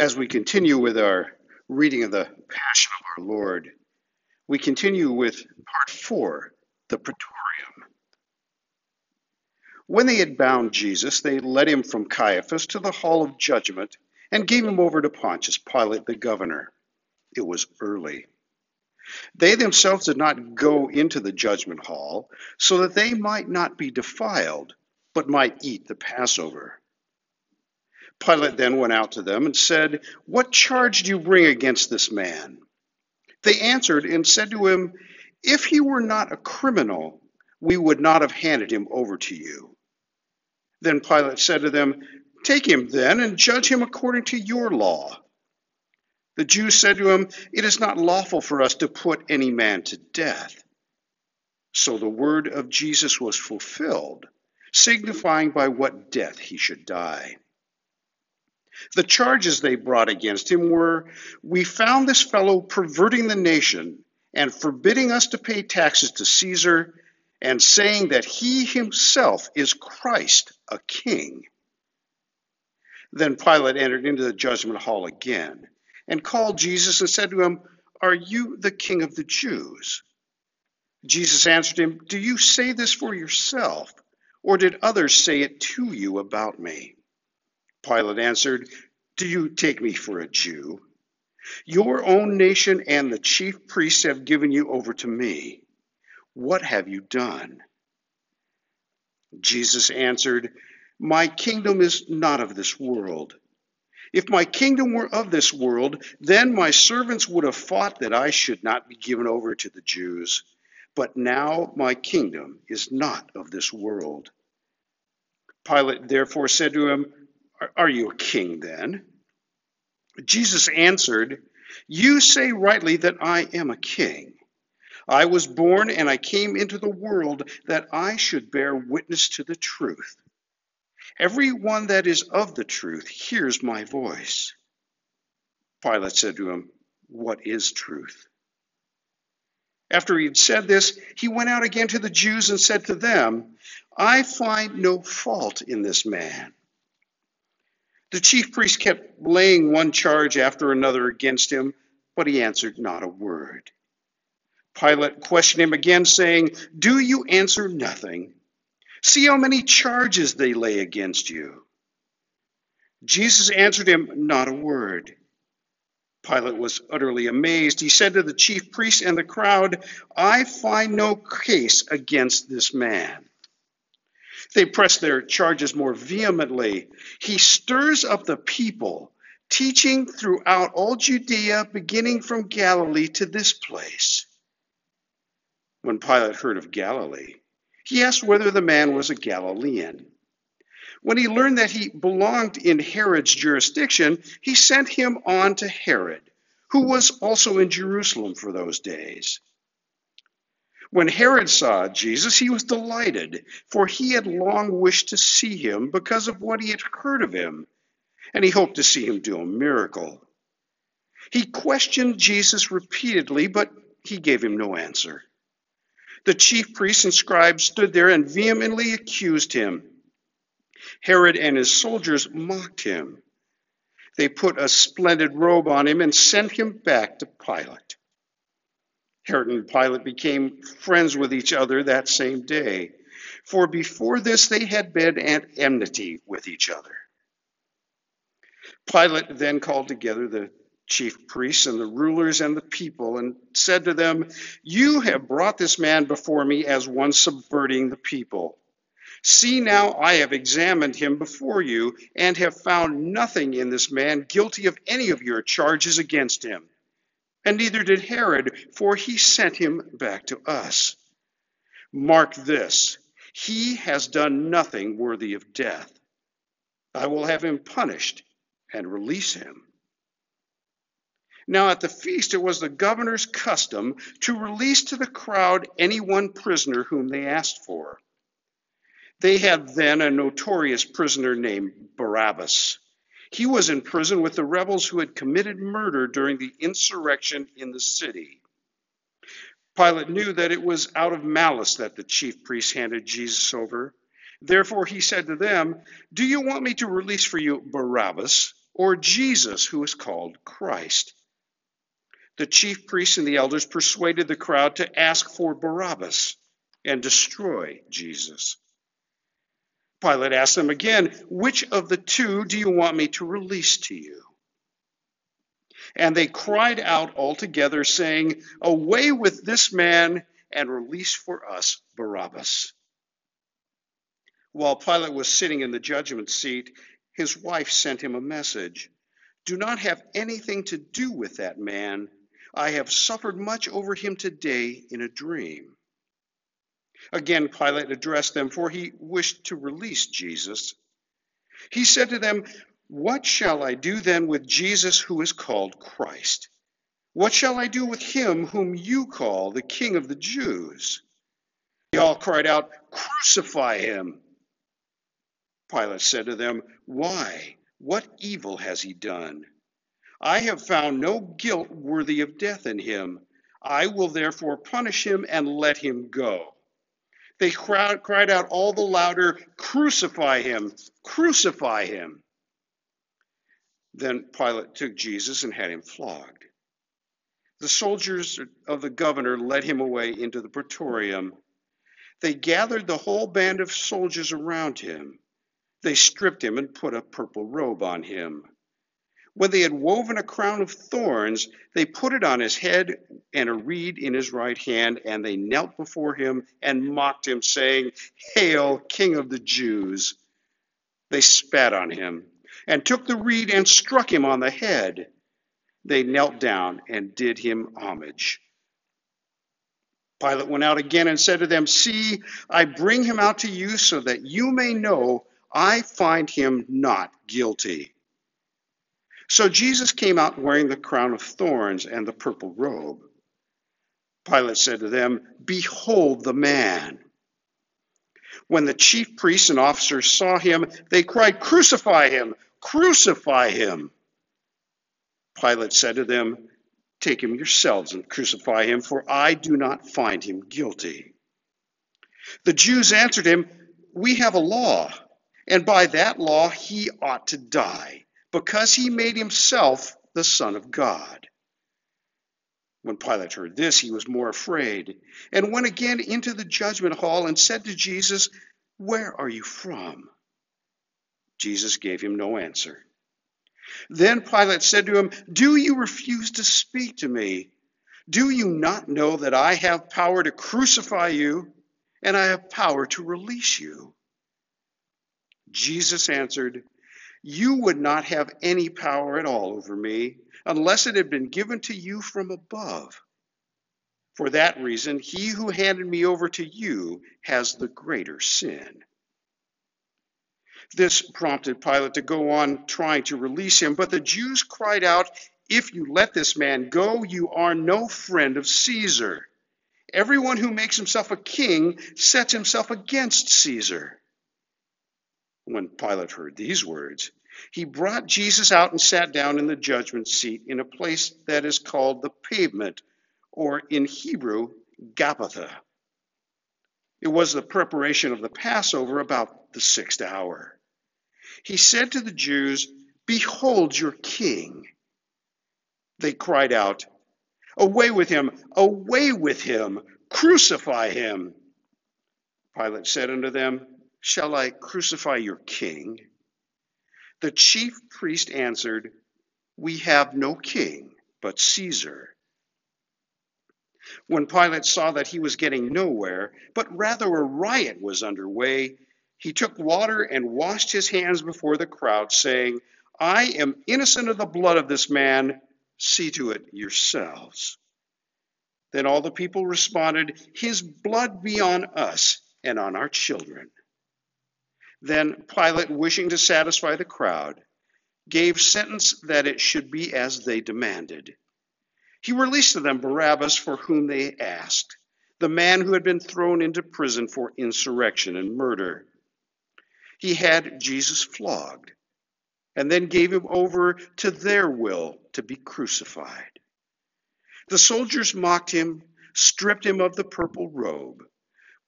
As we continue with our reading of the Passion of our Lord, we continue with part four, the Praetorium. When they had bound Jesus, they led him from Caiaphas to the hall of judgment and gave him over to Pontius Pilate the governor. It was early. They themselves did not go into the judgment hall, so that they might not be defiled, but might eat the Passover. Pilate then went out to them and said, What charge do you bring against this man? They answered and said to him, If he were not a criminal, we would not have handed him over to you. Then Pilate said to them, Take him then and judge him according to your law. The Jews said to him, It is not lawful for us to put any man to death. So the word of Jesus was fulfilled, signifying by what death he should die. The charges they brought against him were We found this fellow perverting the nation and forbidding us to pay taxes to Caesar, and saying that he himself is Christ, a king. Then Pilate entered into the judgment hall again and called Jesus and said to him, Are you the king of the Jews? Jesus answered him, Do you say this for yourself, or did others say it to you about me? Pilate answered, Do you take me for a Jew? Your own nation and the chief priests have given you over to me. What have you done? Jesus answered, My kingdom is not of this world. If my kingdom were of this world, then my servants would have fought that I should not be given over to the Jews. But now my kingdom is not of this world. Pilate therefore said to him, are you a king then? Jesus answered, You say rightly that I am a king. I was born and I came into the world that I should bear witness to the truth. Every one that is of the truth hears my voice. Pilate said to him, What is truth? After he had said this, he went out again to the Jews and said to them, I find no fault in this man. The chief priest kept laying one charge after another against him, but he answered not a word. Pilate questioned him again, saying, Do you answer nothing? See how many charges they lay against you. Jesus answered him not a word. Pilate was utterly amazed. He said to the chief priests and the crowd, I find no case against this man. They press their charges more vehemently. He stirs up the people, teaching throughout all Judea, beginning from Galilee to this place. When Pilate heard of Galilee, he asked whether the man was a Galilean. When he learned that he belonged in Herod's jurisdiction, he sent him on to Herod, who was also in Jerusalem for those days. When Herod saw Jesus, he was delighted, for he had long wished to see him because of what he had heard of him, and he hoped to see him do a miracle. He questioned Jesus repeatedly, but he gave him no answer. The chief priests and scribes stood there and vehemently accused him. Herod and his soldiers mocked him. They put a splendid robe on him and sent him back to Pilate. Herod and Pilate became friends with each other that same day, for before this they had been at enmity with each other. Pilate then called together the chief priests and the rulers and the people and said to them, You have brought this man before me as one subverting the people. See now, I have examined him before you and have found nothing in this man guilty of any of your charges against him and neither did Herod, for he sent him back to us. Mark this he has done nothing worthy of death. I will have him punished and release him. Now, at the feast, it was the governor's custom to release to the crowd any one prisoner whom they asked for. They had then a notorious prisoner named Barabbas he was in prison with the rebels who had committed murder during the insurrection in the city. Pilate knew that it was out of malice that the chief priests handed Jesus over. Therefore, he said to them, Do you want me to release for you Barabbas or Jesus, who is called Christ? The chief priests and the elders persuaded the crowd to ask for Barabbas and destroy Jesus. Pilate asked them again, Which of the two do you want me to release to you? And they cried out all together, saying, Away with this man and release for us Barabbas. While Pilate was sitting in the judgment seat, his wife sent him a message Do not have anything to do with that man. I have suffered much over him today in a dream. Again, Pilate addressed them, for he wished to release Jesus. He said to them, What shall I do then with Jesus who is called Christ? What shall I do with him whom you call the King of the Jews? They all cried out, Crucify him! Pilate said to them, Why? What evil has he done? I have found no guilt worthy of death in him. I will therefore punish him and let him go. They cried out all the louder, Crucify him! Crucify him! Then Pilate took Jesus and had him flogged. The soldiers of the governor led him away into the praetorium. They gathered the whole band of soldiers around him. They stripped him and put a purple robe on him. When they had woven a crown of thorns, they put it on his head and a reed in his right hand, and they knelt before him and mocked him, saying, Hail, King of the Jews! They spat on him and took the reed and struck him on the head. They knelt down and did him homage. Pilate went out again and said to them, See, I bring him out to you so that you may know I find him not guilty. So Jesus came out wearing the crown of thorns and the purple robe. Pilate said to them, Behold the man. When the chief priests and officers saw him, they cried, Crucify him! Crucify him! Pilate said to them, Take him yourselves and crucify him, for I do not find him guilty. The Jews answered him, We have a law, and by that law he ought to die because he made himself the Son of God. When Pilate heard this, he was more afraid, and went again into the judgment hall and said to Jesus, Where are you from? Jesus gave him no answer. Then Pilate said to him, Do you refuse to speak to me? Do you not know that I have power to crucify you, and I have power to release you? Jesus answered, you would not have any power at all over me unless it had been given to you from above. For that reason, he who handed me over to you has the greater sin. This prompted Pilate to go on trying to release him, but the Jews cried out, If you let this man go, you are no friend of Caesar. Everyone who makes himself a king sets himself against Caesar. When Pilate heard these words, he brought Jesus out and sat down in the judgment seat in a place that is called the pavement, or in Hebrew, Gabbatha. It was the preparation of the Passover about the sixth hour. He said to the Jews, Behold your king. They cried out, Away with him! Away with him! Crucify him! Pilate said unto them, Shall I crucify your king? The chief priest answered, We have no king but Caesar. When Pilate saw that he was getting nowhere, but rather a riot was underway, he took water and washed his hands before the crowd, saying, I am innocent of the blood of this man. See to it yourselves. Then all the people responded, His blood be on us and on our children. Then Pilate, wishing to satisfy the crowd, gave sentence that it should be as they demanded. He released to them Barabbas, for whom they asked, the man who had been thrown into prison for insurrection and murder. He had Jesus flogged, and then gave him over to their will to be crucified. The soldiers mocked him, stripped him of the purple robe,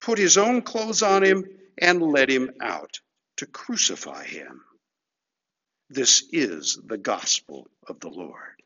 put his own clothes on him, and led him out to crucify him. This is the gospel of the Lord.